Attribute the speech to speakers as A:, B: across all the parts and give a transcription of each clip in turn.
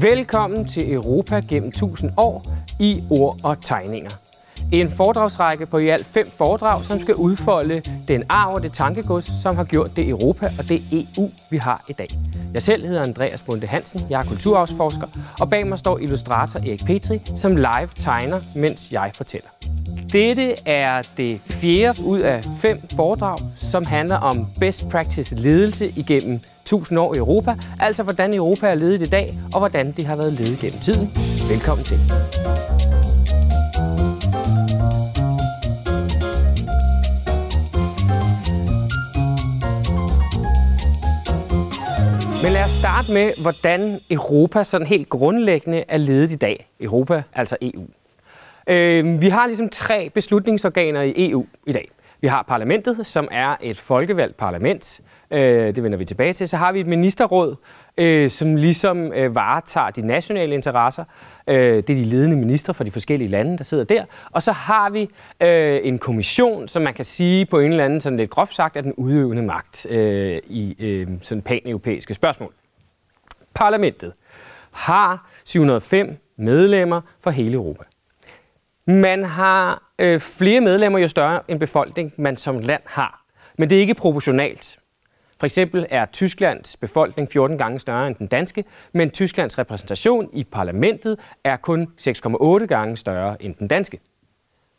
A: Velkommen til Europa gennem 1000 år i ord og tegninger. En foredragsrække på i alt fem foredrag, som skal udfolde den arv og det tankegods, som har gjort det Europa og det EU, vi har i dag. Jeg selv hedder Andreas Bunde Hansen, jeg er kulturarvsforsker, og bag mig står illustrator Erik Petri, som live tegner, mens jeg fortæller. Dette er det fjerde ud af fem foredrag, som handler om best practice ledelse igennem 1000 år i Europa, altså hvordan Europa er ledet i dag, og hvordan det har været ledet gennem tiden. Velkommen til. Men lad os starte med, hvordan Europa sådan helt grundlæggende er ledet i dag. Europa, altså EU. Øh, vi har ligesom tre beslutningsorganer i EU i dag. Vi har parlamentet, som er et folkevalgt parlament. Øh, det vender vi tilbage til. Så har vi et ministerråd, øh, som ligesom øh, varetager de nationale interesser. Øh, det er de ledende ministre fra de forskellige lande, der sidder der. Og så har vi øh, en kommission, som man kan sige på en eller anden, sådan lidt groft sagt, er den udøvende magt øh, i øh, sådan pan-europæiske spørgsmål. Parlamentet har 705 medlemmer fra hele Europa. Man har øh, flere medlemmer, jo større en befolkning man som land har. Men det er ikke proportionalt. For eksempel er Tysklands befolkning 14 gange større end den danske, men Tysklands repræsentation i parlamentet er kun 6,8 gange større end den danske.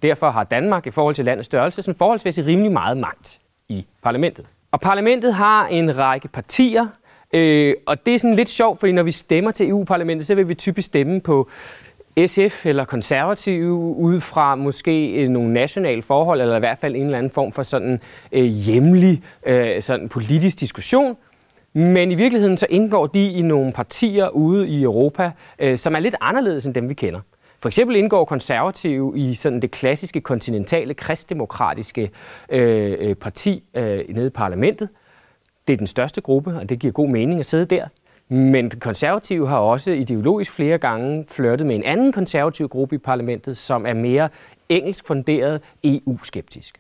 A: Derfor har Danmark i forhold til landets størrelse sådan forholdsvis rimelig meget magt i parlamentet. Og parlamentet har en række partier, øh, og det er sådan lidt sjovt, fordi når vi stemmer til EU-parlamentet, så vil vi typisk stemme på SF eller konservative ud fra måske øh, nogle nationale forhold, eller i hvert fald en eller anden form for sådan øh, hjemlig øh, sådan politisk diskussion. Men i virkeligheden så indgår de i nogle partier ude i Europa, øh, som er lidt anderledes end dem, vi kender. For eksempel indgår konservative i sådan det klassiske kontinentale kristdemokratiske øh, øh parti øh, nede i parlamentet. Det er den største gruppe, og det giver god mening at sidde der. Men konservative har også ideologisk flere gange flirtet med en anden konservativ gruppe i parlamentet, som er mere engelsk funderet EU-skeptisk.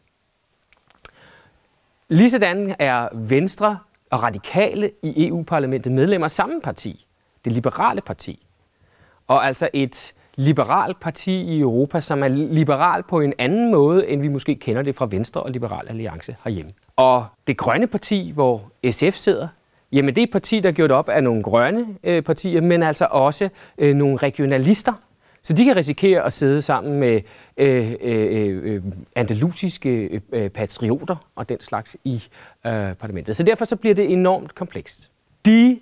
A: Ligesådan er Venstre og Radikale i EU-parlamentet medlemmer af samme parti, det liberale parti. Og altså et liberalt parti i Europa, som er liberal på en anden måde, end vi måske kender det fra Venstre og Liberal Alliance herhjemme. Og det grønne parti, hvor SF sidder, Jamen det er et parti, der er gjort op af nogle grønne øh, partier, men altså også øh, nogle regionalister. Så de kan risikere at sidde sammen med øh, øh, øh, øh andalusiske øh, øh, patrioter og den slags i øh, parlamentet. Så derfor så bliver det enormt komplekst. De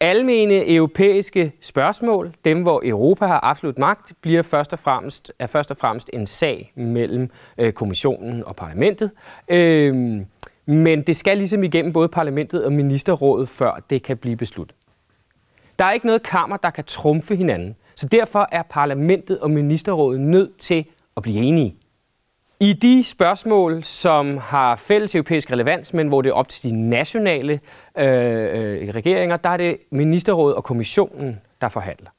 A: almene europæiske spørgsmål, dem hvor Europa har absolut magt, bliver først og fremmest, er først og fremmest en sag mellem øh, kommissionen og parlamentet. Øh, men det skal ligesom igennem både parlamentet og ministerrådet, før det kan blive besluttet. Der er ikke noget kammer, der kan trumfe hinanden. Så derfor er parlamentet og ministerrådet nødt til at blive enige. I de spørgsmål, som har fælles europæisk relevans, men hvor det er op til de nationale øh, øh regeringer, der er det ministerrådet og kommissionen, der forhandler.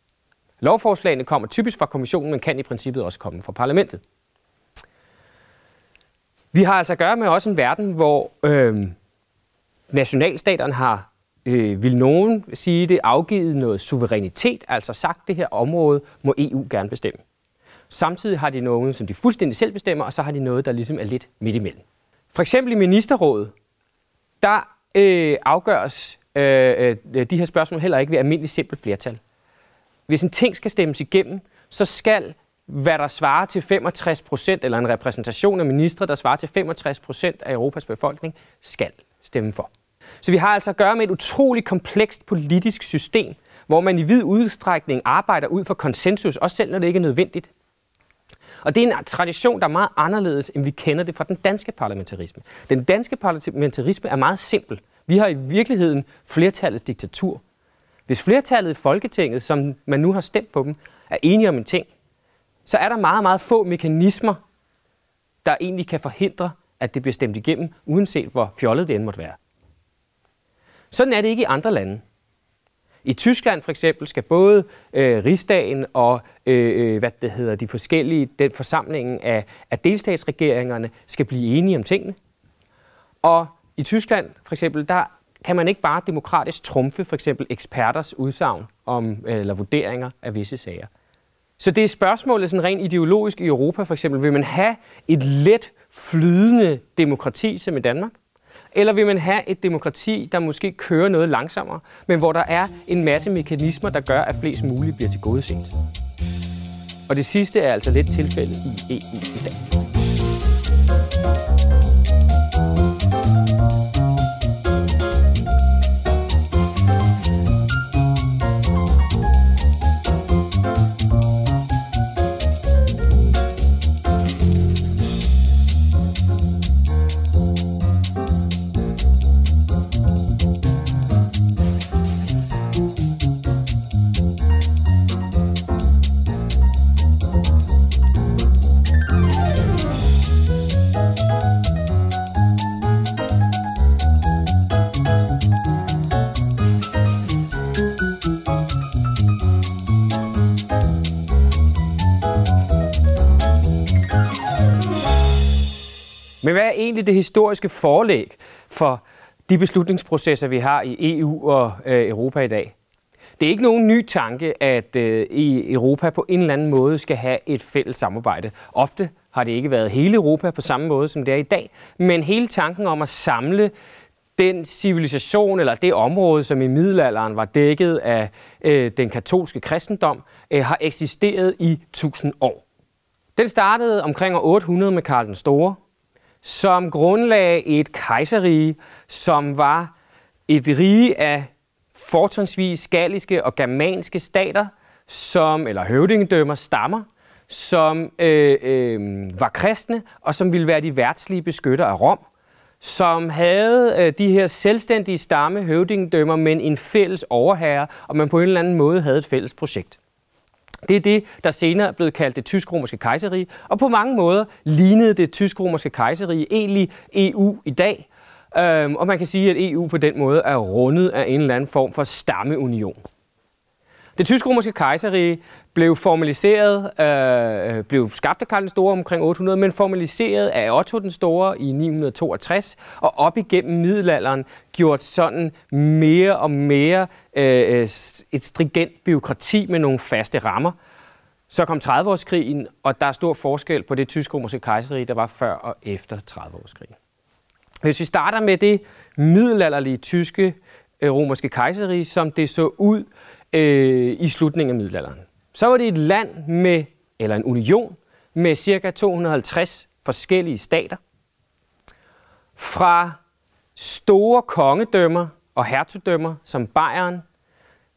A: Lovforslagene kommer typisk fra kommissionen, men kan i princippet også komme fra parlamentet. Vi har altså at gøre med også en verden, hvor øh, nationalstaterne har, øh, vil nogen sige det, afgivet noget suverænitet, altså sagt, det her område må EU gerne bestemme. Samtidig har de noget, som de fuldstændig selv bestemmer, og så har de noget, der ligesom er lidt midt imellem. For eksempel i ministerrådet, der øh, afgøres øh, øh, de her spørgsmål heller ikke ved almindelig simpelt flertal. Hvis en ting skal stemmes igennem, så skal hvad der svarer til 65 procent, eller en repræsentation af ministre, der svarer til 65 procent af Europas befolkning, skal stemme for. Så vi har altså at gøre med et utroligt komplekst politisk system, hvor man i vid udstrækning arbejder ud for konsensus, også selv når det ikke er nødvendigt. Og det er en tradition, der er meget anderledes, end vi kender det fra den danske parlamentarisme. Den danske parlamentarisme er meget simpel. Vi har i virkeligheden flertallets diktatur. Hvis flertallet i Folketinget, som man nu har stemt på dem, er enige om en ting, så er der meget, meget få mekanismer, der egentlig kan forhindre, at det bliver stemt igennem, uanset hvor fjollet det end måtte være. Sådan er det ikke i andre lande. I Tyskland for eksempel skal både øh, rigsdagen og øh, øh hvad det hedder, de forskellige den forsamlingen af, af delstatsregeringerne skal blive enige om tingene. Og i Tyskland for eksempel, der kan man ikke bare demokratisk trumfe for eksempel eksperters udsagn om, øh, eller vurderinger af visse sager. Så det er spørgsmålet sådan rent ideologisk i Europa for eksempel. Vil man have et let flydende demokrati som i Danmark? Eller vil man have et demokrati, der måske kører noget langsommere, men hvor der er en masse mekanismer, der gør, at flest muligt bliver tilgodeset? Og det sidste er altså lidt tilfældet i EU i dag. Men hvad er egentlig det historiske forlæg for de beslutningsprocesser, vi har i EU og øh, Europa i dag? Det er ikke nogen ny tanke, at øh, i Europa på en eller anden måde skal have et fælles samarbejde. Ofte har det ikke været hele Europa på samme måde, som det er i dag, men hele tanken om at samle den civilisation eller det område, som i middelalderen var dækket af øh, den katolske kristendom, øh, har eksisteret i tusind år. Den startede omkring år 800 med Karl den Store, som grundlagde et kejserige, som var et rige af fortrinsvis galliske og germanske stater, som, eller høvdingedømmer, stammer, som øh, øh, var kristne, og som ville være de værtslige beskytter af Rom, som havde øh, de her selvstændige stamme høvdingedømmer, men en fælles overherre, og man på en eller anden måde havde et fælles projekt. Det er det, der senere er blevet kaldt det tysk-romerske kejserige, og på mange måder lignede det tysk-romerske kejserige egentlig EU i dag. Øhm, og man kan sige, at EU på den måde er rundet af en eller anden form for stammeunion. Det tysk-romerske kejserrige blev formaliseret, øh, øh, blev skabt af Karl den Store omkring 800, men formaliseret af Otto den Store i 962, og op igennem middelalderen gjort sådan mere og mere øh, øh et stringent byråkrati med nogle faste rammer. Så kom 30-årskrigen, og der er stor forskel på det tysk-romerske kejserrige, der var før og efter 30-årskrigen. Hvis vi starter med det middelalderlige tyske øh, romerske kejserrige, som det så ud øh, Øh, i slutningen af middelalderen. Så var det et land med, eller en union, med ca. 250 forskellige stater. Fra store kongedømmer og hertugdømmer som Bayern,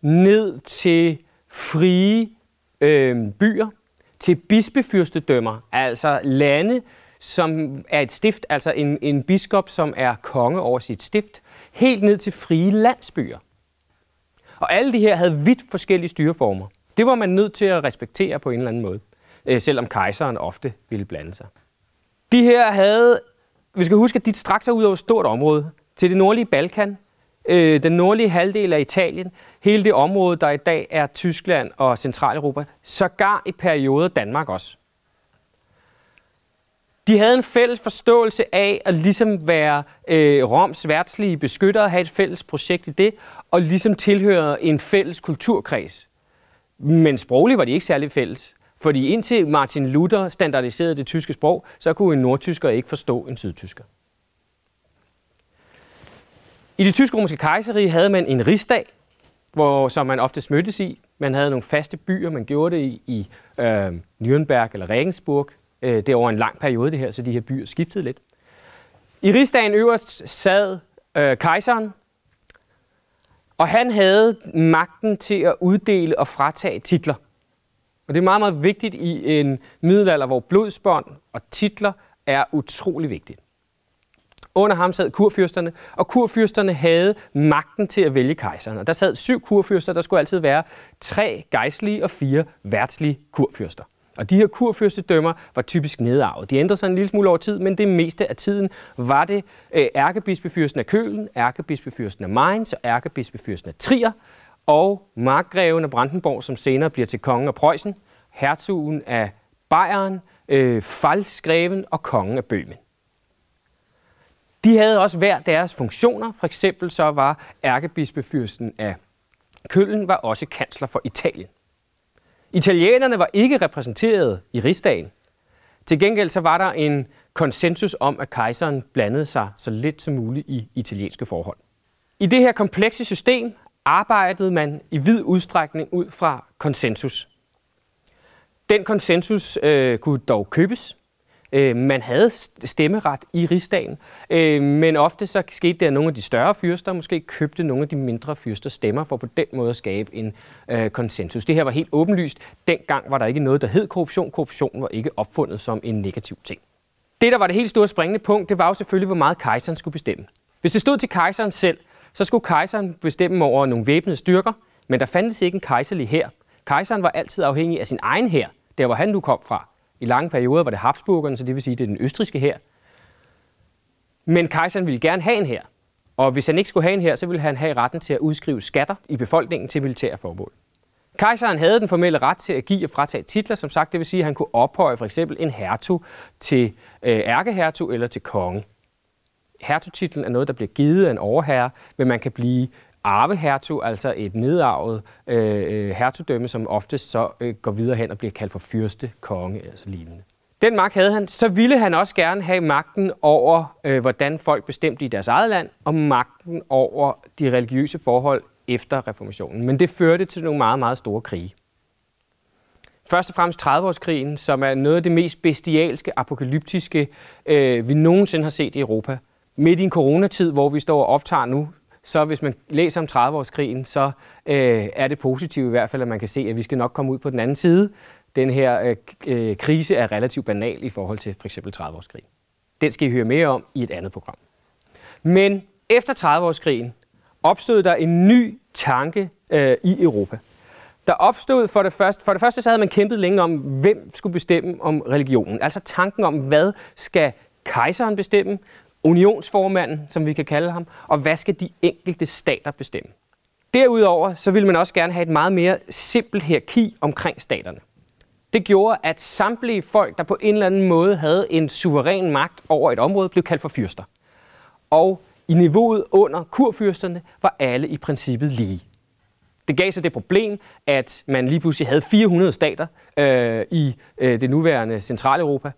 A: ned til frie øh, byer, til bispefyrstedømmer, altså lande, som er et stift, altså en, en biskop, som er konge over sit stift, helt ned til frie landsbyer. Og alle de her havde vidt forskellige styreformer. Det var man nødt til at respektere på en eller anden måde, øh, selvom kejseren ofte ville blande sig. De her havde, vi skal huske, at de straks sig ud over et stort område, til det nordlige Balkan, øh, den nordlige halvdel af Italien, hele det område, der i dag er Tyskland og Centraleuropa, sågar i perioder Danmark også. De havde en fælles forståelse af at ligesom være øh, Roms værtslige beskyttere, have et fælles projekt i det, og ligesom tilhøre en fælles kulturkreds. Men sprogligt var de ikke særlig fælles. Fordi indtil Martin Luther standardiserede det tyske sprog, så kunne en nordtysker ikke forstå en sydtysker. I det tysk-romerske kejserige havde man en rigsdag, hvor, som man ofte mødtes i. Man havde nogle faste byer, man gjorde det i, i øh, Nürnberg eller Regensburg. Øh, det er over en lang periode det her, så de her byer skiftede lidt. I rigsdagen øverst sad øh, kejseren, og han havde magten til at uddele og fratage titler. Og det er meget, meget vigtigt i en middelalder, hvor blodsbånd og titler er utrolig vigtigt. Under ham sad kurfyrsterne, og kurfyrsterne havde magten til at vælge kejseren. Og der sad syv kurfyrster, der skulle altid være tre gejstlige og fire værtslige kurfyrster. Og de her kurfyrstedømmer var typisk nedarvet. De ændrede sig en lille smule over tid, men det meste af tiden var det øh, ærkebispefyrsten af Kølen, ærkebispefyrsten af Mainz og ærkebispefyrsten af Trier, og markgreven af Brandenborg, som senere bliver til kongen af Preussen, hertugen af Bayern, øh, Falsgreven og kongen af Bøhmen. De havde også hver deres funktioner. For eksempel så var ærkebispefyrsten af Køln var også kansler for Italien. Italienerne var ikke repræsenteret i rigsdagen. Til gengæld så var der en konsensus om, at kejseren blandede sig så lidt som muligt i italienske forhold. I det her komplekse system arbejdede man i vid udstrækning ud fra konsensus. Den konsensus øh, kunne dog købes. Øh, man havde stemmeret i rigsdagen, øh, men ofte så skete det, at nogle af de større fyrster måske købte nogle af de mindre fyrster stemmer for på den måde at skabe en øh, konsensus. Det her var helt åbenlyst. Dengang var der ikke noget, der hed korruption. Korruption var ikke opfundet som en negativ ting. Det, der var det helt store springende punkt, det var jo selvfølgelig, hvor meget kejseren skulle bestemme. Hvis det stod til kejseren selv, så skulle kejseren bestemme over nogle væbnede styrker, men der fandtes ikke en kejserlig her. Kejseren var altid afhængig af sin egen her, der hvor han nu kom fra. I lange perioder var det Habsburgerne, så det vil sige, det er den østriske her. Men kejseren ville gerne have en her. Og hvis han ikke skulle have en her, så ville han have retten til at udskrive skatter i befolkningen til militære formål. Kejseren havde den formelle ret til at give og fratage titler, som sagt, det vil sige, at han kunne ophøje for eksempel en hertug til øh, ærkehertug eller til konge. Hertugtitlen er noget, der bliver givet af en overherre, men man kan blive arvehertug, altså et nedarvet øh, øh, hertugdømme, som oftest så øh, går videre hen og bliver kaldt for fyrste, konge eller så lignende. Den magt havde han. Så ville han også gerne have magten over, øh, hvordan folk bestemte i deres eget land, og magten over de religiøse forhold efter reformationen. Men det førte til nogle meget, meget store krige. Først og fremmest 30-årskrigen, som er noget af det mest bestialske, apokalyptiske, øh, vi nogensinde har set i Europa. Midt i en coronatid, hvor vi står og optager nu, så hvis man læser om 30-årskrigen, så øh, er det positivt i hvert fald, at man kan se, at vi skal nok komme ud på den anden side. Den her øh, øh krise er relativt banal i forhold til for eksempel 30-årskrigen. Den skal I høre mere om i et andet program. Men efter 30-årskrigen opstod der en ny tanke øh, i Europa. Der opstod for det første, for det første så havde man kæmpet længe om, hvem skulle bestemme om religionen. Altså tanken om, hvad skal kejseren bestemme, unionsformanden, som vi kan kalde ham, og hvad skal de enkelte stater bestemme. Derudover så ville man også gerne have et meget mere simpelt hierarki omkring staterne. Det gjorde, at samtlige folk, der på en eller anden måde havde en suveræn magt over et område, blev kaldt for fyrster. Og i niveauet under kurfyrsterne var alle i princippet lige. Det gav sig det problem, at man lige pludselig havde 400 stater øh, i øh, det nuværende Centraleuropa,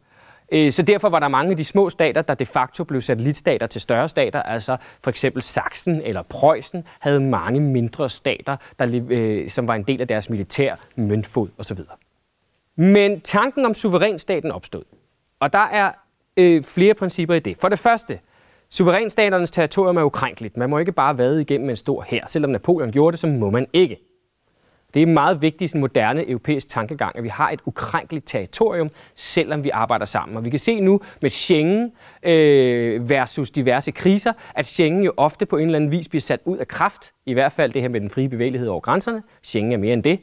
A: Øh, så derfor var der mange af de små stater, der de facto blev satellitstater til større stater. Altså for eksempel Sachsen eller Preussen havde mange mindre stater, der, øh, som var en del af deres militær, møntfod osv. Men tanken om suverænstaten opstod. Og der er øh, flere principper i det. For det første, suverænstaternes territorium er ukrænkeligt. Man må ikke bare vade igennem en stor her. Selvom Napoleon gjorde det, så må man ikke. Det er meget vigtigt i sådan moderne europæisk tankegang, at vi har et ukrænkeligt territorium, selvom vi arbejder sammen. Og vi kan se nu med Schengen øh, versus diverse kriser, at Schengen jo ofte på en eller anden vis bliver sat ud af kraft. I hvert fald det her med den frie bevægelighed over grænserne. Schengen er mere end det.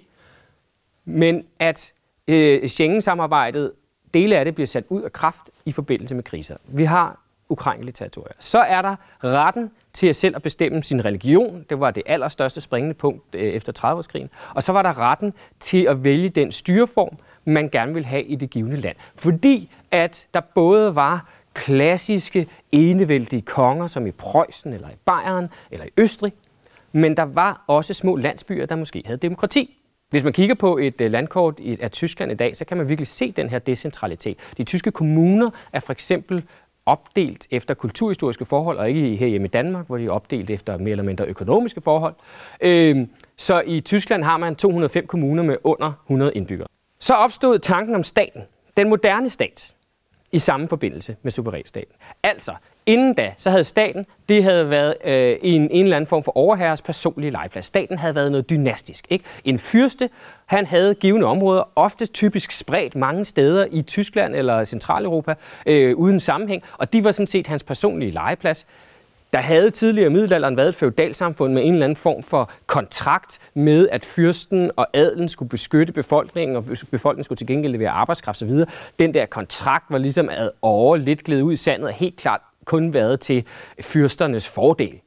A: Men at øh, Schengen-samarbejdet, dele af det bliver sat ud af kraft i forbindelse med kriser. Vi har ukrænkelige territorier. Så er der retten til at selv at bestemme sin religion. Det var det allerstørste springende punkt øh, efter 30-årskrigen. Og så var der retten til at vælge den styreform, man gerne vil have i det givende land. Fordi at der både var klassiske enevældige konger, som i Preussen eller i Bayern eller i Østrig, men der var også små landsbyer, der måske havde demokrati. Hvis man kigger på et øh, landkort af Tyskland i dag, så kan man virkelig se den her decentralitet. De tyske kommuner er for eksempel opdelt efter kulturhistoriske forhold, og ikke her hjemme i Danmark, hvor de er opdelt efter mere eller mindre økonomiske forhold. Øhm, så i Tyskland har man 205 kommuner med under 100 indbyggere. Så opstod tanken om staten, den moderne stat, i samme forbindelse med suverænsstaten. Altså, Inden da, så havde staten, det havde været øh, en, en eller anden form for overherres personlige legeplads. Staten havde været noget dynastisk. Ikke? En fyrste, han havde givende områder, ofte typisk spredt mange steder i Tyskland eller Centraleuropa, øh, uden sammenhæng, og de var sådan set hans personlige legeplads. Der havde tidligere i middelalderen været et feudalsamfund med en eller anden form for kontrakt med, at fyrsten og adelen skulle beskytte befolkningen, og befolkningen skulle til gengæld levere arbejdskraft osv. Den der kontrakt var ligesom ad over lidt glædet ud i sandet, og helt klart kun været til fyrsternes fordel.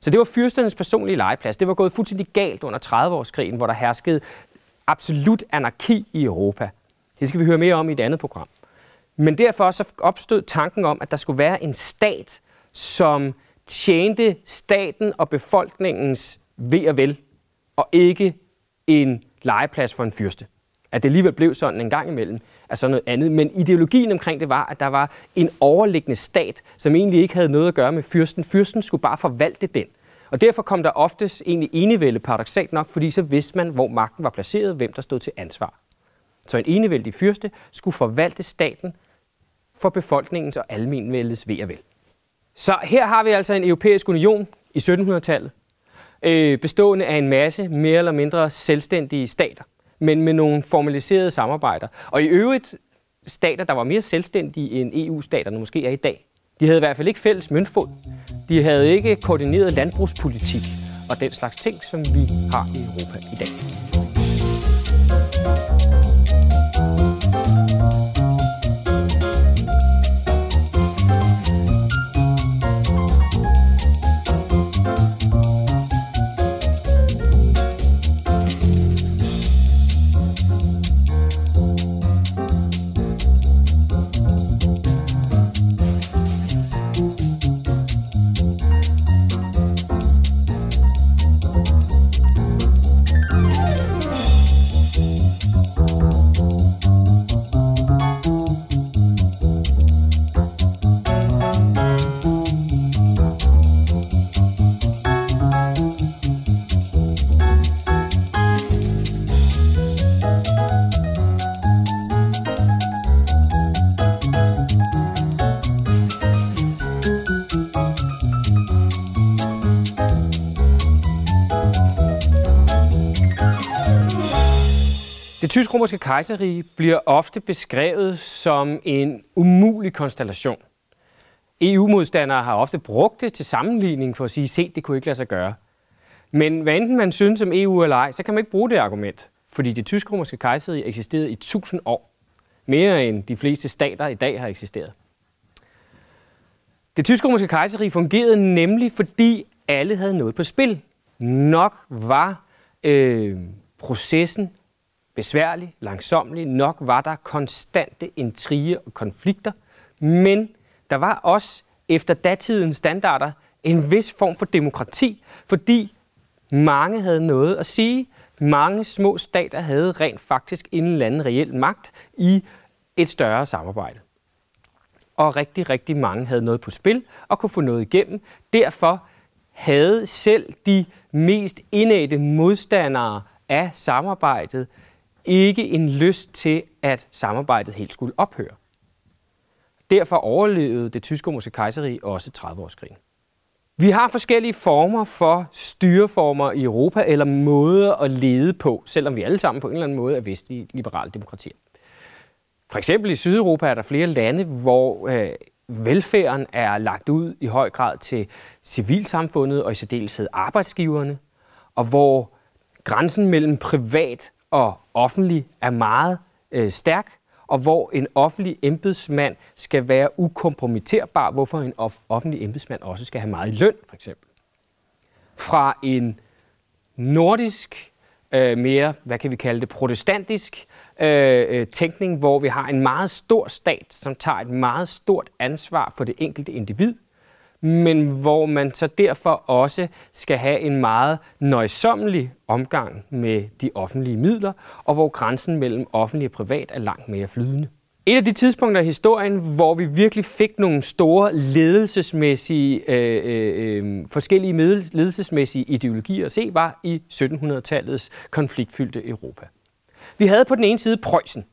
A: Så det var fyrsternes personlige legeplads. Det var gået fuldstændig galt under 30-årskrigen, hvor der herskede absolut anarki i Europa. Det skal vi høre mere om i et andet program. Men derfor så opstod tanken om, at der skulle være en stat, som tjente staten og befolkningens ved og vel, og ikke en legeplads for en fyrste. At det alligevel blev sådan en gang imellem, er så noget andet. Men ideologien omkring det var, at der var en overliggende stat, som egentlig ikke havde noget at gøre med fyrsten. Fyrsten skulle bare forvalte den. Og derfor kom der oftest egentlig enevælde paradoxalt nok, fordi så vidste man, hvor magten var placeret, hvem der stod til ansvar. Så en enevældig fyrste skulle forvalte staten for befolkningens og almenvældets ved og vel. Så her har vi altså en europæisk union i 1700-tallet, øh, bestående af en masse mere eller mindre selvstændige stater, men med nogle formaliserede samarbejder. Og i øvrigt stater, der var mere selvstændige end EU-staterne måske er i dag. De havde i hvert fald ikke fælles møntfod. De havde ikke koordineret landbrugspolitik og den slags ting, som vi har i Europa i dag. Det tysk-romerske bliver ofte beskrevet som en umulig konstellation. EU-modstandere har ofte brugt det til sammenligning for at sige, se, det kunne ikke lade sig gøre. Men hvad enten man synes om EU eller ej, så kan man ikke bruge det argument, fordi det tysk-romerske kejserrige eksisterede i 1000 år. Mere end de fleste stater i dag har eksisteret. Det tysk-romerske kejserrige fungerede nemlig, fordi alle havde noget på spil. Nok var øh, processen besværlig, langsomlig. Nok var der konstante intriger og konflikter, men der var også efter datidens standarder en vis form for demokrati, fordi mange havde noget at sige. Mange små stater havde rent faktisk en eller anden reel magt i et større samarbejde. Og rigtig, rigtig mange havde noget på spil og kunne få noget igennem. Derfor havde selv de mest indædte modstandere af samarbejdet ikke en lyst til, at samarbejdet helt skulle ophøre. Derfor overlevede det tyske romerske kejserige også 30-årskrigen. Vi har forskellige former for styreformer i Europa, eller måder at lede på, selvom vi alle sammen på en eller anden måde er vestlige liberale demokratier. For eksempel i Sydeuropa er der flere lande, hvor øh, velfærden er lagt ud i høj grad til civilsamfundet og i særdeleshed arbejdsgiverne, og hvor grænsen mellem privat og offentlig er meget øh, stærk, og hvor en offentlig embedsmand skal være ukompromitterbar, hvorfor en offentlig embedsmand også skal have meget i løn, for eksempel. Fra en nordisk, øh, mere, hvad kan vi kalde det, protestantisk øh, øh, tænkning, hvor vi har en meget stor stat, som tager et meget stort ansvar for det enkelte individ, men hvor man så derfor også skal have en meget nøjsommelig omgang med de offentlige midler, og hvor grænsen mellem offentlig og privat er langt mere flydende. Et af de tidspunkter i historien, hvor vi virkelig fik nogle store ledelsesmæssige, øh, øh, øh forskellige ledelsesmæssige ideologier at se, var i 1700-tallets konfliktfyldte Europa. Vi havde på den ene side Preussen.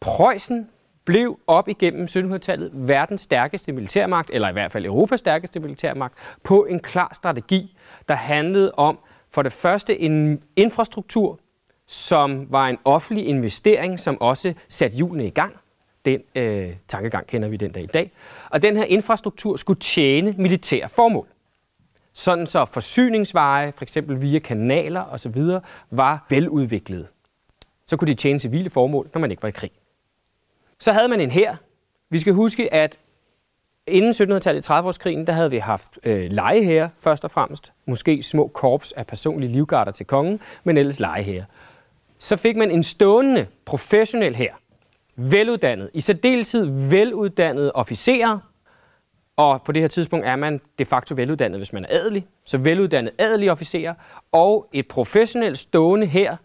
A: Preussen blev op igennem 1700-tallet verdens stærkeste militærmagt, eller i hvert fald Europas stærkeste militærmagt, på en klar strategi, der handlede om for det første en infrastruktur, som var en offentlig investering, som også satte hjulene i gang. Den øh, tankegang kender vi den dag i dag. Og den her infrastruktur skulle tjene militære formål. Sådan så forsyningsveje, for eksempel via kanaler osv., var veludviklede. Så kunne de tjene civile formål, når man ikke var i krig. Så havde man en her. Vi skal huske, at inden 1700-tallet i 30-årskrigen, der havde vi haft øh, her først og fremmest. Måske små korps af personlige livgarder til kongen, men ellers her. Så fik man en stående professionel her. Veluddannet, i særdeleshed veluddannede officerer, Og på det her tidspunkt er man de facto veluddannet, hvis man er adelig. Så veluddannet adelige officerer og et professionelt stående her,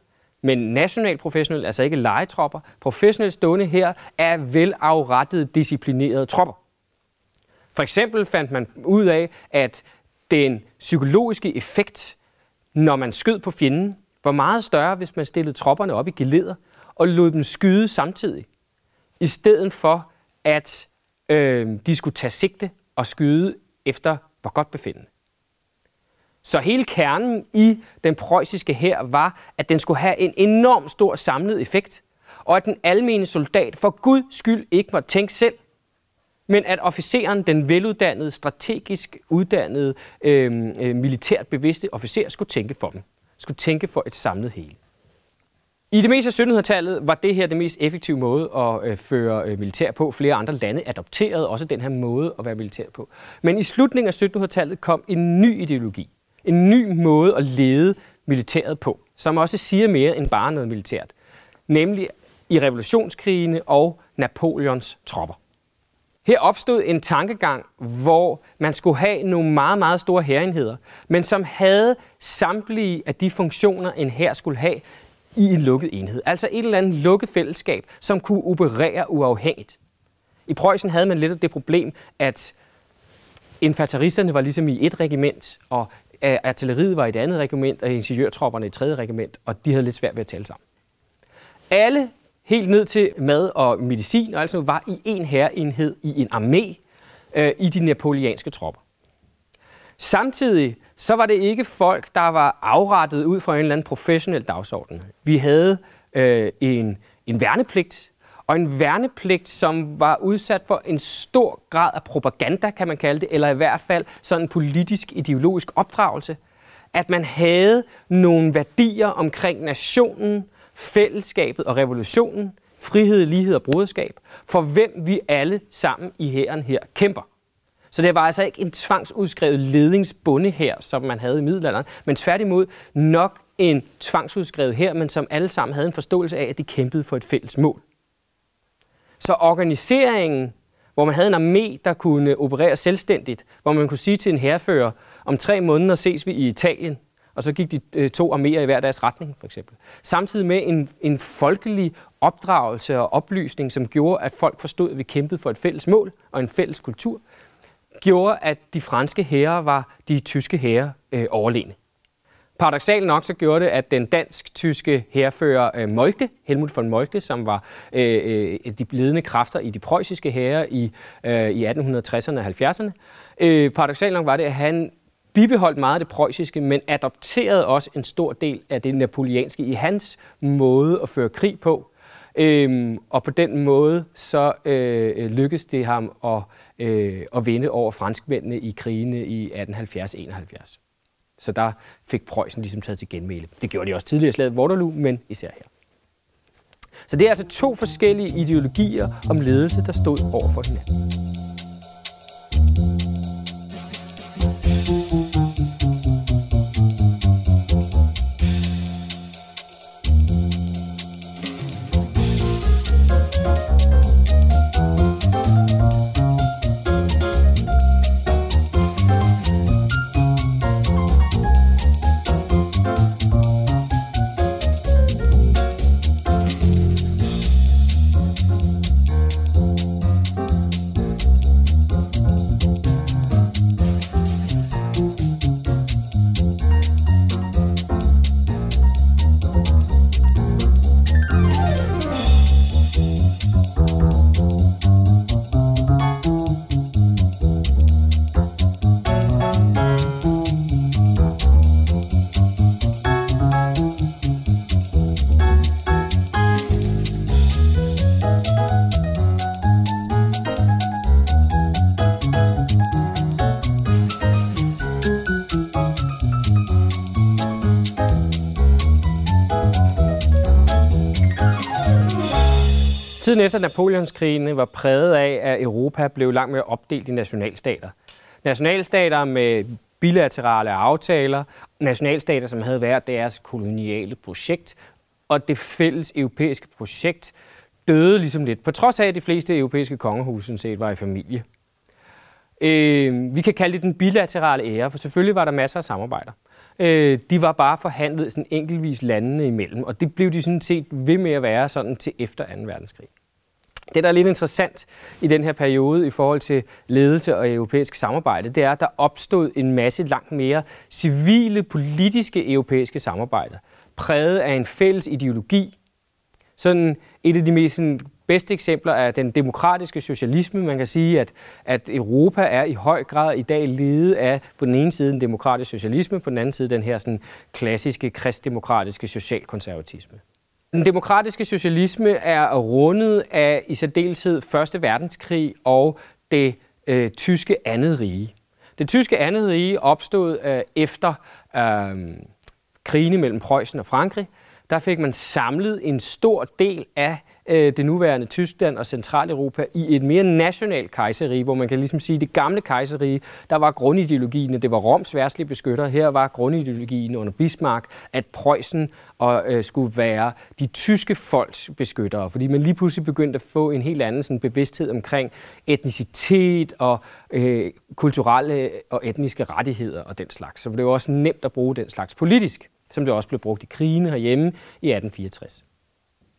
A: men national professionel, altså ikke legetropper, professionelt stående her er velafrettede, disciplinerede tropper. For eksempel fandt man ud af, at den psykologiske effekt, når man skød på fjenden, var meget større, hvis man stillede tropperne op i geleder og lod dem skyde samtidig, i stedet for at øh, de skulle tage sigte og skyde efter hvor godt befindende. Så hele kernen i den preussiske her var, at den skulle have en enorm stor samlet effekt, og at den almene soldat for Gud skyld ikke måtte tænke selv, men at officeren, den veluddannede, strategisk uddannede, øh, øh, militært bevidste officer, skulle tænke for dem. Skulle tænke for et samlet hele. I det meste af 1700-tallet var det her det mest effektive måde at øh, føre øh, militær på. Flere andre lande adopterede også den her måde at være militær på. Men i slutningen af 1700-tallet kom en ny ideologi. En ny måde at lede militæret på, som også siger mere end bare noget militært. Nemlig i revolutionskrigene og Napoleons tropper. Her opstod en tankegang, hvor man skulle have nogle meget, meget store hærenheder, men som havde samtlige af de funktioner, en her skulle have i en lukket enhed. Altså et eller andet lukket fællesskab, som kunne operere uafhængigt. I Preussen havde man lidt af det problem, at infanteristerne var ligesom i et regiment, og artilleriet var i et andet regiment, og ingeniørtropperne i et tredje regiment, og de havde lidt svært ved at tale sammen. Alle helt ned til mad og medicin og altså var i en herreenhed i en armé øh, i de napoleanske tropper. Samtidig så var det ikke folk, der var afrettet ud fra en eller anden professionel dagsorden. Vi havde øh, en, en værnepligt, og en værnepligt, som var udsat for en stor grad af propaganda, kan man kalde det, eller i hvert fald sådan en politisk, ideologisk opdragelse. At man havde nogle værdier omkring nationen, fællesskabet og revolutionen, frihed, lighed og broderskab, for hvem vi alle sammen i hæren her kæmper. Så det var altså ikke en tvangsudskrevet ledingsbunde her, som man havde i middelalderen, men tværtimod nok en tvangsudskrevet her, men som alle sammen havde en forståelse af, at de kæmpede for et fælles mål. Så organiseringen, hvor man havde en armé, der kunne operere selvstændigt, hvor man kunne sige til en herrefører, om tre måneder ses vi i Italien, og så gik de øh, to arméer i hver deres retning, for eksempel. Samtidig med en, en folkelig opdragelse og oplysning, som gjorde, at folk forstod, at vi kæmpede for et fælles mål og en fælles kultur, gjorde, at de franske hære var de tyske hære øh, overlegne. Paradoxalt nok så gjorde det, at den dansk-tyske herrefører øh, Moltke, Helmut von Moltke, som var øh, øh, de ledende kræfter i de preussiske hære i, øh, i 1860'erne og 70'erne, øh, paradoxalt nok var det, at han bibeholdt meget af det preussiske, men adopterede også en stor del af det napoleanske i hans måde at føre krig på. Øhm, og på den måde så øh, lykkedes det ham at, øh, at vinde over franskmændene i krigene i 1870-71. Så der fik Preussen ligesom taget til genmæle. Det gjorde de også tidligere i slaget Waterloo, men især her. Så det er altså to forskellige ideologier om ledelse, der stod over for hinanden. Tiden efter Napoleonskrigene var præget af, at Europa blev langt mere opdelt i nationalstater. Nationalstater med bilaterale aftaler, nationalstater, som havde været deres koloniale projekt, og det fælles europæiske projekt døde ligesom lidt, på trods af, at de fleste europæiske kongehuse set var i familie. Øh, vi kan kalde det den bilaterale ære, for selvfølgelig var der masser af samarbejder. Øh, de var bare forhandlet sådan enkeltvis landene imellem, og det blev de sådan set ved med at være sådan til efter 2. verdenskrig. Det, der er lidt interessant i den her periode i forhold til ledelse og europæisk samarbejde, det er, at der opstod en masse langt mere civile, politiske europæiske samarbejder, præget af en fælles ideologi. Sådan et af de mest sådan, bedste eksempler er den demokratiske socialisme. Man kan sige, at, at Europa er i høj grad i dag ledet af på den ene side den demokratiske socialisme, på den anden side den her sådan, klassiske kristdemokratiske socialkonservatisme. Den demokratiske socialisme er rundet af i særdeleshed Første Verdenskrig og det øh, tyske andet rige. Det tyske andet rige opstod øh, efter øh, krigene mellem Preussen og Frankrig. Der fik man samlet en stor del af øh, det nuværende Tyskland og Centraleuropa i et mere nationalt kejserige, hvor man kan ligesom sige, at det gamle kejserige, der var grundideologien, det var Roms værtslige beskytter. Her var grundideologien under Bismarck, at Preussen og, øh, skulle være de tyske folks beskyttere, fordi man lige pludselig begyndte at få en helt anden sådan, bevidsthed omkring etnicitet og øh, kulturelle og etniske rettigheder og den slags. Så det var også nemt at bruge den slags politisk, som det også blev brugt i krigene herhjemme i 1864.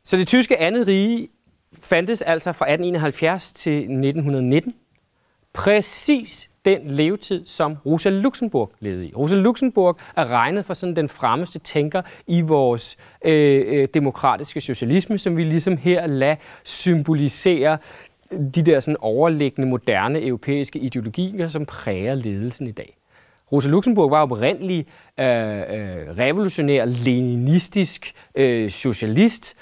A: Så det tyske andet rige fandtes altså fra 1871 til 1919. Præcis den levetid, som Rosa Luxemburg levede i. Rosa Luxemburg er regnet for sådan den fremmeste tænker i vores øh, øh, demokratiske socialisme, som vi ligesom her lader symbolisere de der sådan overliggende moderne europæiske ideologier, som præger ledelsen i dag. Rosa Luxemburg var oprindelig øh, øh, revolutionær, leninistisk øh, socialist,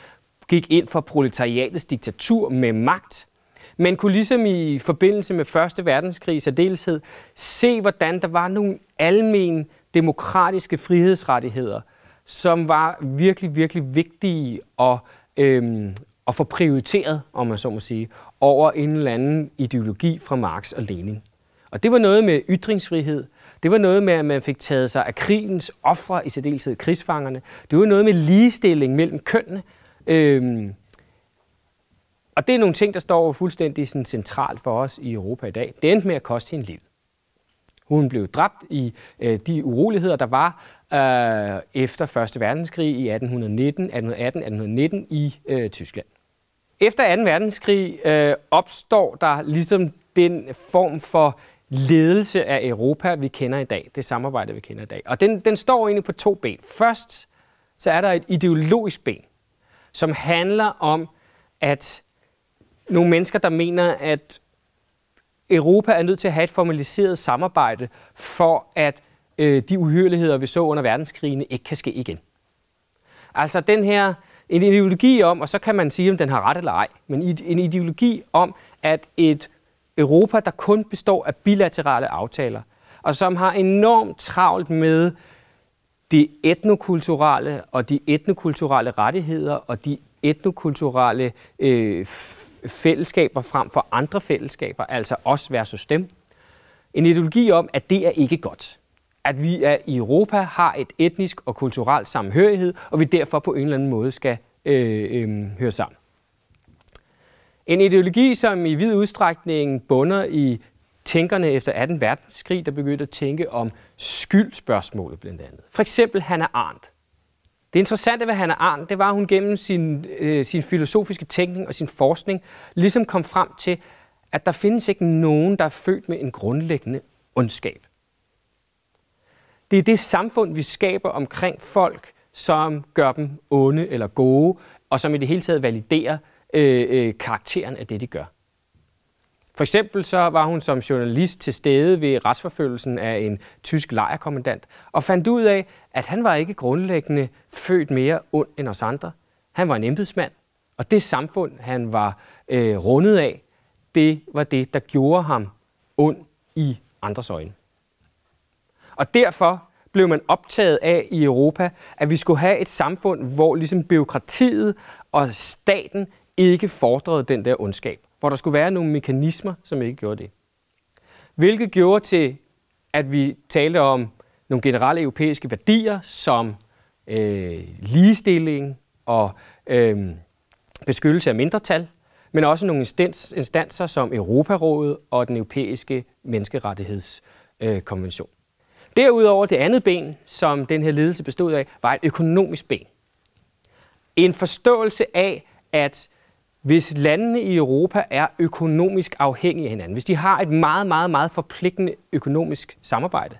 A: gik ind for proletariatets diktatur med magt, men kunne ligesom i forbindelse med Første Verdenskrig i særdeleshed se, hvordan der var nogle almen demokratiske frihedsrettigheder, som var virkelig, virkelig vigtige at, øhm, at få prioriteret, om man så må sige, over en eller anden ideologi fra Marx og Lenin. Og det var noget med ytringsfrihed, det var noget med, at man fik taget sig af krigens ofre, i særdeleshed krigsfangerne. Det var noget med ligestilling mellem kønnene. Øhm, og det er nogle ting, der står fuldstændig sådan centralt for os i Europa i dag. Det endte med at koste hende livet. Hun blev dræbt i øh, de uroligheder, der var øh, efter 1. verdenskrig i 1819, 1818, 1819 i øh, Tyskland. Efter 2. verdenskrig øh, opstår der ligesom den form for ledelse af Europa, vi kender i dag. Det samarbejde, vi kender i dag. Og den, den står egentlig på to ben. Først så er der et ideologisk ben som handler om, at nogle mennesker, der mener, at Europa er nødt til at have et formaliseret samarbejde, for at øh, de uhyreligheder, vi så under verdenskrigene, ikke kan ske igen. Altså den her en ideologi om, og så kan man sige, om den har ret eller ej, men en ideologi om, at et Europa, der kun består af bilaterale aftaler, og som har enormt travlt med de etnokulturelle og de etnokulturelle rettigheder og de etnokulturelle øh, fællesskaber frem for andre fællesskaber, altså os versus dem. En ideologi om, at det er ikke godt. At vi er i Europa har et etnisk og kulturelt samhørighed, og vi derfor på en eller anden måde skal øh, øh, høre sammen. En ideologi, som i vid udstrækning bunder i tænkerne efter 18. verdenskrig, der begyndte at tænke om skyldspørgsmålet blandt andet. For eksempel Hannah Arendt. Det interessante ved Hannah Arendt, det var, at hun gennem sin, øh, sin filosofiske tænkning og sin forskning ligesom kom frem til, at der findes ikke nogen, der er født med en grundlæggende ondskab. Det er det samfund, vi skaber omkring folk, som gør dem onde eller gode, og som i det hele taget validerer øh, øh, karakteren af det, de gør. For eksempel så var hun som journalist til stede ved retsforfølgelsen af en tysk lejerkommandant og fandt ud af, at han var ikke grundlæggende født mere ond end os andre. Han var en embedsmand, og det samfund, han var øh, rundet af, det var det, der gjorde ham ond i andres øjne. Og derfor blev man optaget af i Europa, at vi skulle have et samfund, hvor ligesom byråkratiet og staten ikke fordrede den der ondskab hvor der skulle være nogle mekanismer, som ikke gjorde det. Hvilket gjorde til, at vi talte om nogle generelle europæiske værdier, som øh, ligestilling og øh, beskyttelse af mindretal. men også nogle instanser som Europarådet og den europæiske menneskerettighedskonvention. Derudover det andet ben, som den her ledelse bestod af, var et økonomisk ben. En forståelse af, at hvis landene i Europa er økonomisk afhængige af hinanden, hvis de har et meget, meget, meget forpligtende økonomisk samarbejde,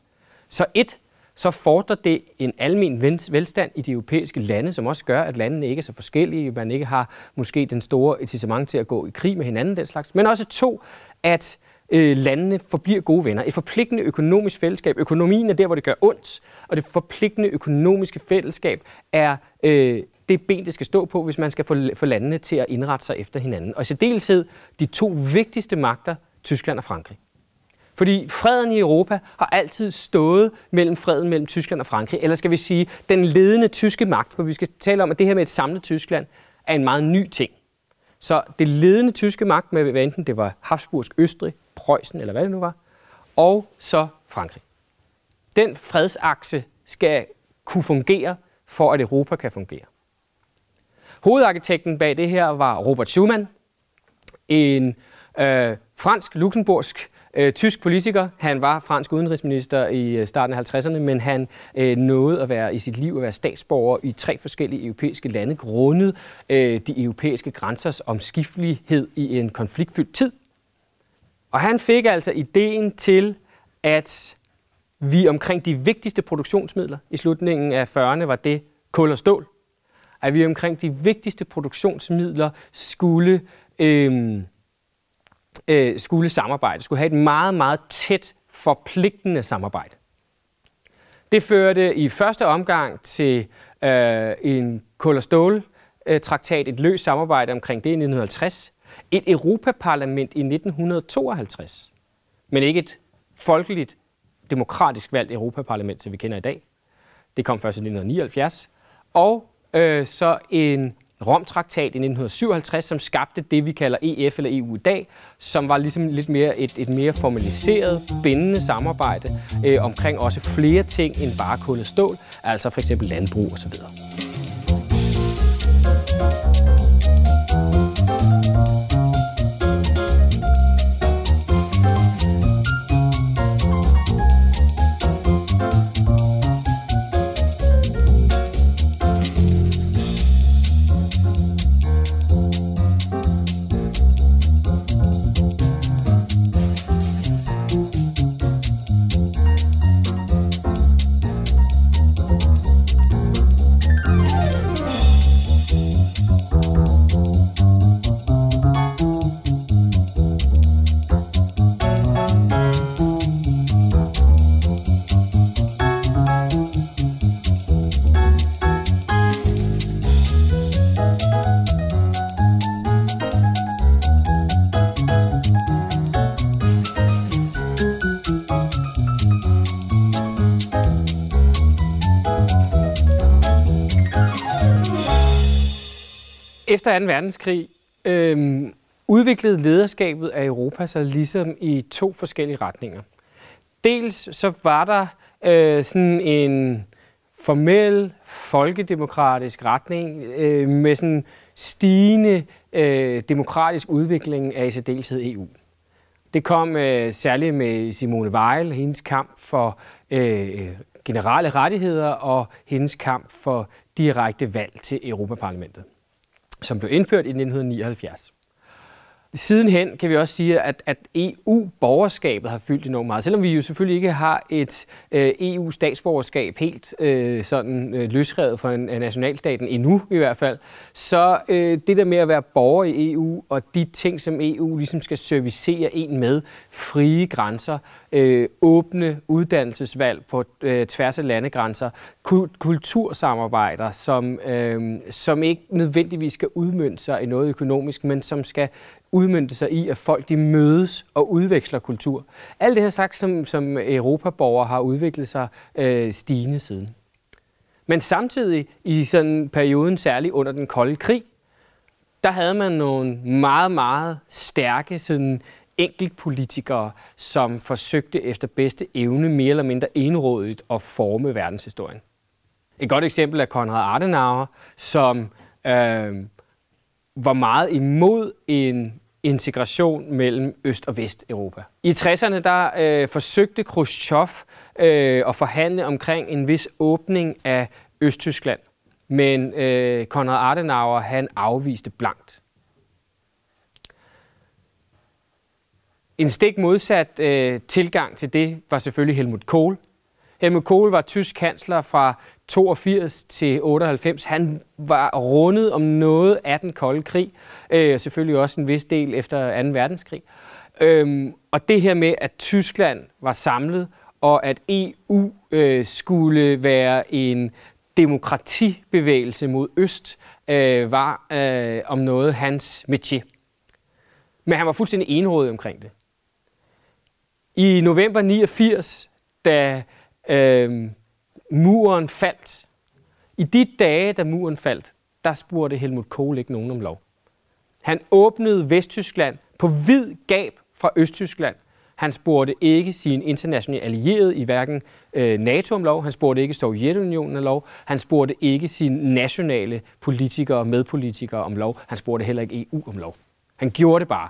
A: så et, så fordrer det en almen velstand i de europæiske lande, som også gør, at landene ikke er så forskellige, man ikke har måske den store incitament til at gå i krig med hinanden, den slags. Men også to, at øh, landene forbliver gode venner. Et forpligtende økonomisk fællesskab. Økonomien er der, hvor det gør ondt, og det forpligtende økonomiske fællesskab er øh, det ben, det skal stå på, hvis man skal få, få landene til at indrette sig efter hinanden. Og i særdeleshed de to vigtigste magter, Tyskland og Frankrig. Fordi freden i Europa har altid stået mellem freden mellem Tyskland og Frankrig, eller skal vi sige, den ledende tyske magt, for vi skal tale om, at det her med et samlet Tyskland er en meget ny ting. Så det ledende tyske magt, med hvad enten det var Habsburgsk Østrig, Preussen eller hvad det nu var, og så Frankrig. Den fredsakse skal kunne fungere, for at Europa kan fungere. Hovedarkitekten bag det her var Robert Schumann, en øh, fransk-luxemburgsk øh, tysk politiker. Han var fransk udenrigsminister i øh, starten af 50'erne, men han øh, nåede at være i sit liv at være statsborger i tre forskellige europæiske lande, grundet øh, de europæiske grænsers omskiftelighed i en konfliktfyldt tid. Og han fik altså ideen til, at vi omkring de vigtigste produktionsmidler i slutningen af 40'erne var det kul og stål. At vi omkring de vigtigste produktionsmidler skulle, øh, øh, skulle samarbejde, skulle have et meget, meget tæt forpligtende samarbejde. Det førte i første omgang til øh, en kul og stål traktat, et løst samarbejde omkring det i 1950, et Europaparlament i 1952, men ikke et folkeligt, demokratisk valgt Europaparlament, som vi kender i dag. Det kom først i 1979. Og øh, så en Rom-traktat i 1957, som skabte det, vi kalder EF eller EU i dag, som var ligesom lidt mere et, et mere formaliseret, bindende samarbejde øh, omkring også flere ting end bare kul og stål, altså for eksempel landbrug osv. Efter 2. verdenskrig øh, udviklede lederskabet af Europa sig ligesom i to forskellige retninger. Dels så var der øh, sådan en formel folkedemokratisk retning øh, med sådan stigende øh, demokratisk udvikling af i særdeleshed EU. Det kom øh, særligt med Simone Weil, hendes kamp for øh, generelle rettigheder og hendes kamp for direkte valg til Europaparlamentet som blev indført i 1979. Sidenhen kan vi også sige, at, at EU-borgerskabet har fyldt enormt meget. Selvom vi jo selvfølgelig ikke har et øh, EU-statsborgerskab helt øh, sådan øh, løsrevet fra en, øh, nationalstaten endnu i hvert fald, så øh, det der med at være borger i EU og de ting, som EU ligesom skal servicere en med, frie grænser, øh, åbne uddannelsesvalg på øh, tværs af landegrænser, kultursamarbejder, som, øh, som ikke nødvendigvis skal udmønte sig i noget økonomisk, men som skal udmyndte sig i, at folk de mødes og udveksler kultur. Alt det her sagt, som, som Europaborgere har udviklet sig øh, stigende siden. Men samtidig i sådan perioden, særligt under den kolde krig, der havde man nogle meget, meget stærke sådan enkeltpolitikere, som forsøgte efter bedste evne mere eller mindre enrådigt at forme verdenshistorien. Et godt eksempel er Konrad Adenauer, som øh, var meget imod en integration mellem Øst- og Vesteuropa. I 60'erne der øh, forsøgte Khrushchev øh, at forhandle omkring en vis åbning af Østtyskland, men øh, Konrad Adenauer han afviste blankt. En stik modsat øh, tilgang til det var selvfølgelig Helmut Kohl. Helmut Kohl var tysk kansler fra 82 til 98. Han var rundet om noget af den kolde krig, øh, selvfølgelig også en vis del efter 2. verdenskrig. Øhm, og det her med, at Tyskland var samlet, og at EU øh, skulle være en demokratibevægelse mod øst, øh, var øh, om noget hans métier. Men han var fuldstændig enrådig omkring det. I november 89, da øh, muren faldt, i de dage, da muren faldt, der spurgte Helmut Kohl ikke nogen om lov. Han åbnede Vesttyskland på vid gab fra Østtyskland. Han spurgte ikke sine internationale allierede i hverken øh, NATO om lov, han spurgte ikke Sovjetunionen om lov, han spurgte ikke sine nationale politikere og medpolitikere om lov, han spurgte heller ikke EU om lov. Han gjorde det bare.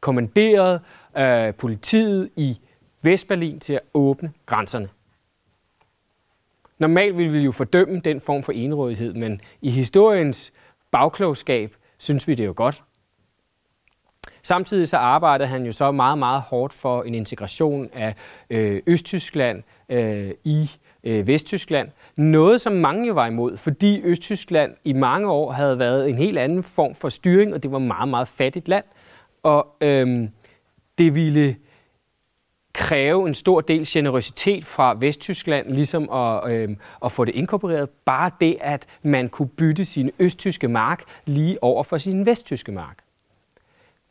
A: Kommanderede øh, politiet i Vestberlin til at åbne grænserne. Normalt ville vi jo fordømme den form for enrådighed, men i historiens bagklogskab synes vi det er jo godt. Samtidig så arbejdede han jo så meget, meget hårdt for en integration af øh, Østtyskland øh, i øh, Vesttyskland. Noget, som mange jo var imod, fordi Østtyskland i mange år havde været en helt anden form for styring, og det var meget, meget fattigt land. Og øh, det ville kræve en stor del generøsitet fra Vesttyskland, ligesom at, øh, at få det inkorporeret. Bare det, at man kunne bytte sin østtyske mark lige over for sin vesttyske mark.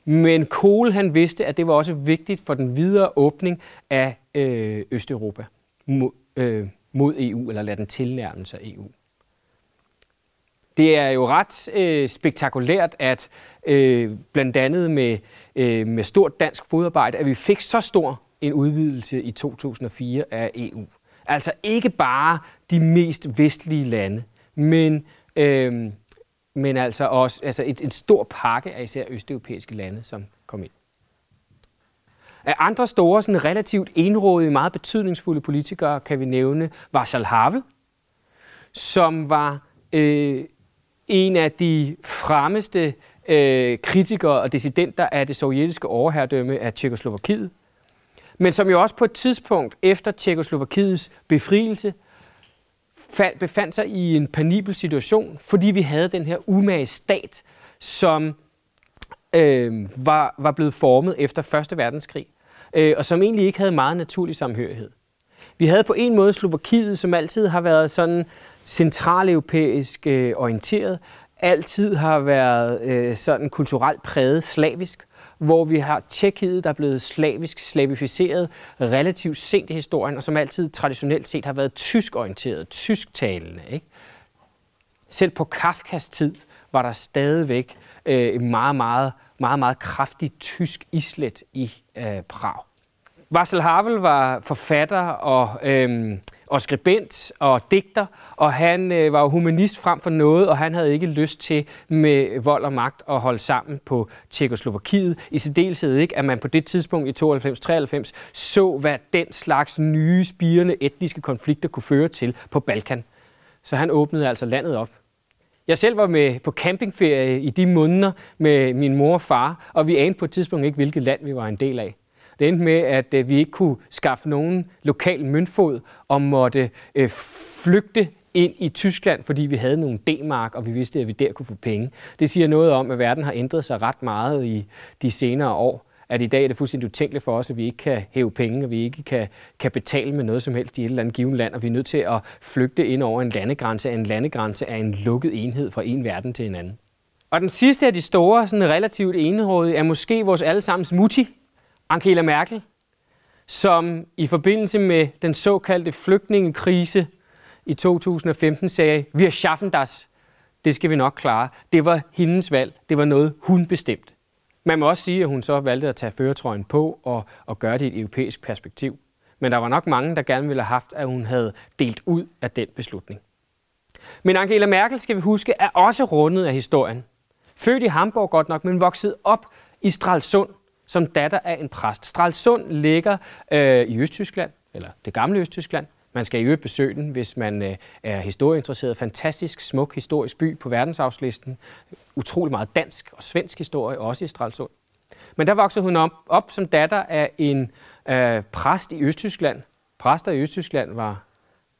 A: Men Kohl han vidste, at det var også vigtigt for den videre åbning af øh, Østeuropa mod, øh, mod EU, eller lad den tilnærme sig EU. Det er jo ret øh, spektakulært, at øh, blandt andet med, øh, med stort dansk fodarbejde, at vi fik så stor en udvidelse i 2004 af EU. Altså ikke bare de mest vestlige lande, men, øh, men altså også altså et, en stor pakke af især østeuropæiske lande, som kom ind. Af andre store, sådan relativt enrådige, meget betydningsfulde politikere kan vi nævne Václav Havel, som var øh, en af de fremmeste øh, kritikere og dissidenter af det sovjetiske overherredømme af Tjekoslovakiet men som jo også på et tidspunkt efter Tjekoslovakiets befrielse befandt sig i en panibel situation, fordi vi havde den her umage stat, som øh, var, var blevet formet efter 1. verdenskrig, øh, og som egentlig ikke havde meget naturlig samhørighed. Vi havde på en måde Slovakiet, som altid har været sådan centraleuropæisk øh, orienteret, altid har været øh, sådan kulturelt præget slavisk, hvor vi har Tjekkiet, der er blevet slavisk slavificeret relativt sent i historien, og som altid traditionelt set har været tyskorienteret, tysktalende. Ikke? Selv på Kafkas tid var der stadigvæk øh, meget, meget, meget, meget kraftigt tysk islet i øh, Prag. Václav Havel var forfatter og øh, og skribent og digter, og han øh, var jo humanist frem for noget, og han havde ikke lyst til med vold og magt at holde sammen på Tjekoslovakiet. I særdeleshed ikke, at man på det tidspunkt i 92-93 så, hvad den slags nye, spirende etniske konflikter kunne føre til på Balkan. Så han åbnede altså landet op. Jeg selv var med på campingferie i de måneder med min mor og far, og vi anede på et tidspunkt ikke, hvilket land vi var en del af. Det endte med, at øh, vi ikke kunne skaffe nogen lokal møntfod og måtte øh, flygte ind i Tyskland, fordi vi havde nogle D-mark, og vi vidste, at vi der kunne få penge. Det siger noget om, at verden har ændret sig ret meget i de senere år. At i dag er det fuldstændig utænkeligt for os, at vi ikke kan hæve penge, og vi ikke kan, kan betale med noget som helst i et eller andet givet land, og vi er nødt til at flygte ind over en landegrænse. En landegrænse er en lukket enhed fra en verden til en anden. Og den sidste af de store, sådan relativt enrådige, er måske vores allesammens mutti, Angela Merkel, som i forbindelse med den såkaldte flygtningekrise i 2015 sagde, vi har schaffen das. Det skal vi nok klare. Det var hendes valg. Det var noget, hun bestemte. Man må også sige, at hun så valgte at tage føretrøjen på og, og gøre det i et europæisk perspektiv. Men der var nok mange, der gerne ville have haft, at hun havde delt ud af den beslutning. Men Angela Merkel, skal vi huske, er også rundet af historien. Født i Hamburg godt nok, men vokset op i Stralsund som datter af en præst. Stralsund ligger øh, i Østtyskland, eller det gamle Østtyskland. Man skal i øvrigt besøge den, hvis man øh, er historieinteresseret. Fantastisk smuk historisk by på verdensarvslisten. Utrolig meget dansk og svensk historie, også i Stralsund. Men der voksede hun op, op som datter af en øh, præst i Østtyskland. Præster i Østtyskland var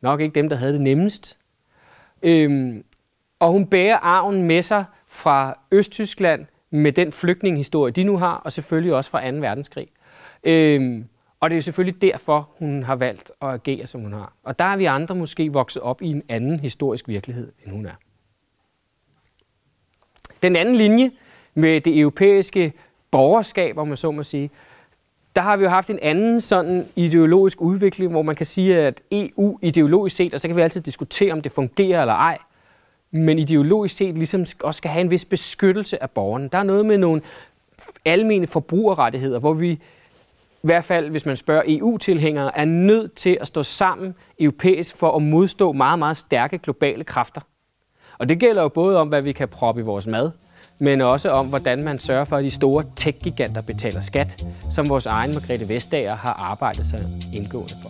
A: nok ikke dem, der havde det nemmest. Øhm, og hun bærer arven med sig fra Østtyskland med den flygtningehistorie, de nu har, og selvfølgelig også fra 2. verdenskrig. Øhm, og det er selvfølgelig derfor, hun har valgt at agere, som hun har. Og der er vi andre måske vokset op i en anden historisk virkelighed, end hun er. Den anden linje med det europæiske borgerskab, om man så må sige, der har vi jo haft en anden sådan ideologisk udvikling, hvor man kan sige, at EU ideologisk set, og så kan vi altid diskutere, om det fungerer eller ej, men ideologisk set ligesom også skal have en vis beskyttelse af borgerne. Der er noget med nogle almene forbrugerrettigheder, hvor vi i hvert fald, hvis man spørger EU-tilhængere, er nødt til at stå sammen europæisk for at modstå meget, meget stærke globale kræfter. Og det gælder jo både om, hvad vi kan proppe i vores mad, men også om, hvordan man sørger for, at de store tech-giganter betaler skat, som vores egen Margrethe Vestager har arbejdet sig indgående for.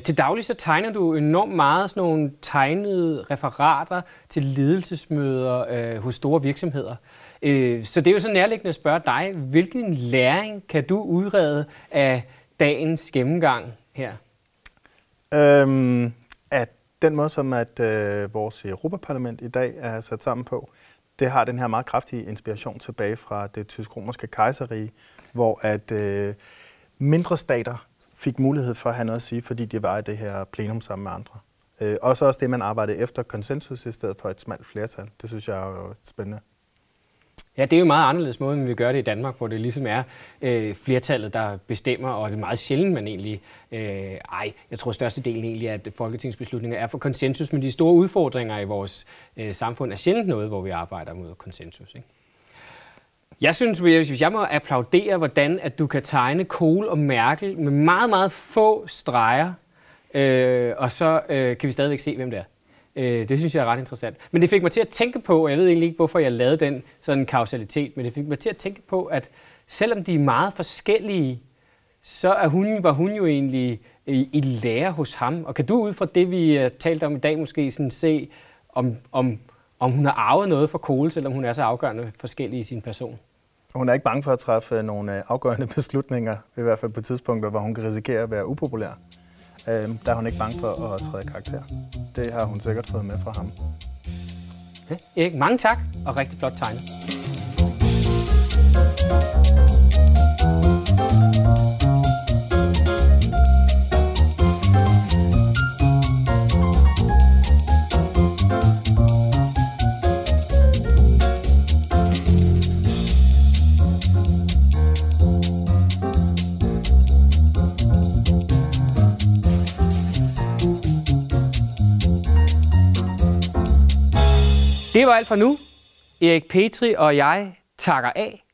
A: Øh, til daglig så tegner du enormt meget sådan nogle tegnede referater til ledelsesmøder øh, hos store virksomheder. Øh, så det er jo så nærliggende at spørge dig, hvilken læring kan du udrede af dagens gennemgang her?
B: Øhm, at den måde, som at øh, vores Europaparlament i dag er sat sammen på, det har den her meget kraftige inspiration tilbage fra det tysk-romerske kejserige, hvor at øh, mindre stater fik mulighed for at have noget at sige, fordi de var i det her plenum sammen med andre. Øh, og så også det, man arbejdede efter konsensus i stedet for et smalt flertal. Det synes jeg er jo spændende.
A: Ja, det er jo en meget anderledes måde, end vi gør det i Danmark, hvor det ligesom er øh, flertallet, der bestemmer, og det er meget sjældent, man egentlig... Øh, ej, jeg tror størstedelen egentlig, at folketingsbeslutninger er for konsensus, men de store udfordringer i vores øh, samfund er sjældent noget, hvor vi arbejder mod konsensus. Ikke? Jeg synes, hvis jeg må applaudere, hvordan at du kan tegne Kohl og Merkel med meget, meget få streger, øh, og så øh, kan vi stadigvæk se, hvem det er. Øh, det synes jeg er ret interessant. Men det fik mig til at tænke på, og jeg ved egentlig ikke, hvorfor jeg lavede den sådan kausalitet, men det fik mig til at tænke på, at selvom de er meget forskellige, så er hun, var hun jo egentlig i, i lære hos ham. Og kan du ud fra det, vi øh, har talt om i dag, måske sådan se, om, om, om hun har arvet noget fra Kohl, selvom hun er så afgørende forskellig i sin person?
B: Hun er ikke bange for at træffe nogle øh, afgørende beslutninger, i hvert fald på tidspunkter, hvor hun kan risikere at være upopulær. Øh, der er hun ikke bange for at træde karakter. Det har hun sikkert fået med fra ham.
A: Okay. Erik, mange tak, og rigtig flot tegnet. Var alt for nu. Erik Petri og jeg takker af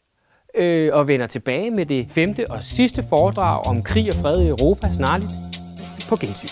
A: øh, og vender tilbage med det femte og sidste foredrag om krig og fred i Europa snarligt på gensyn.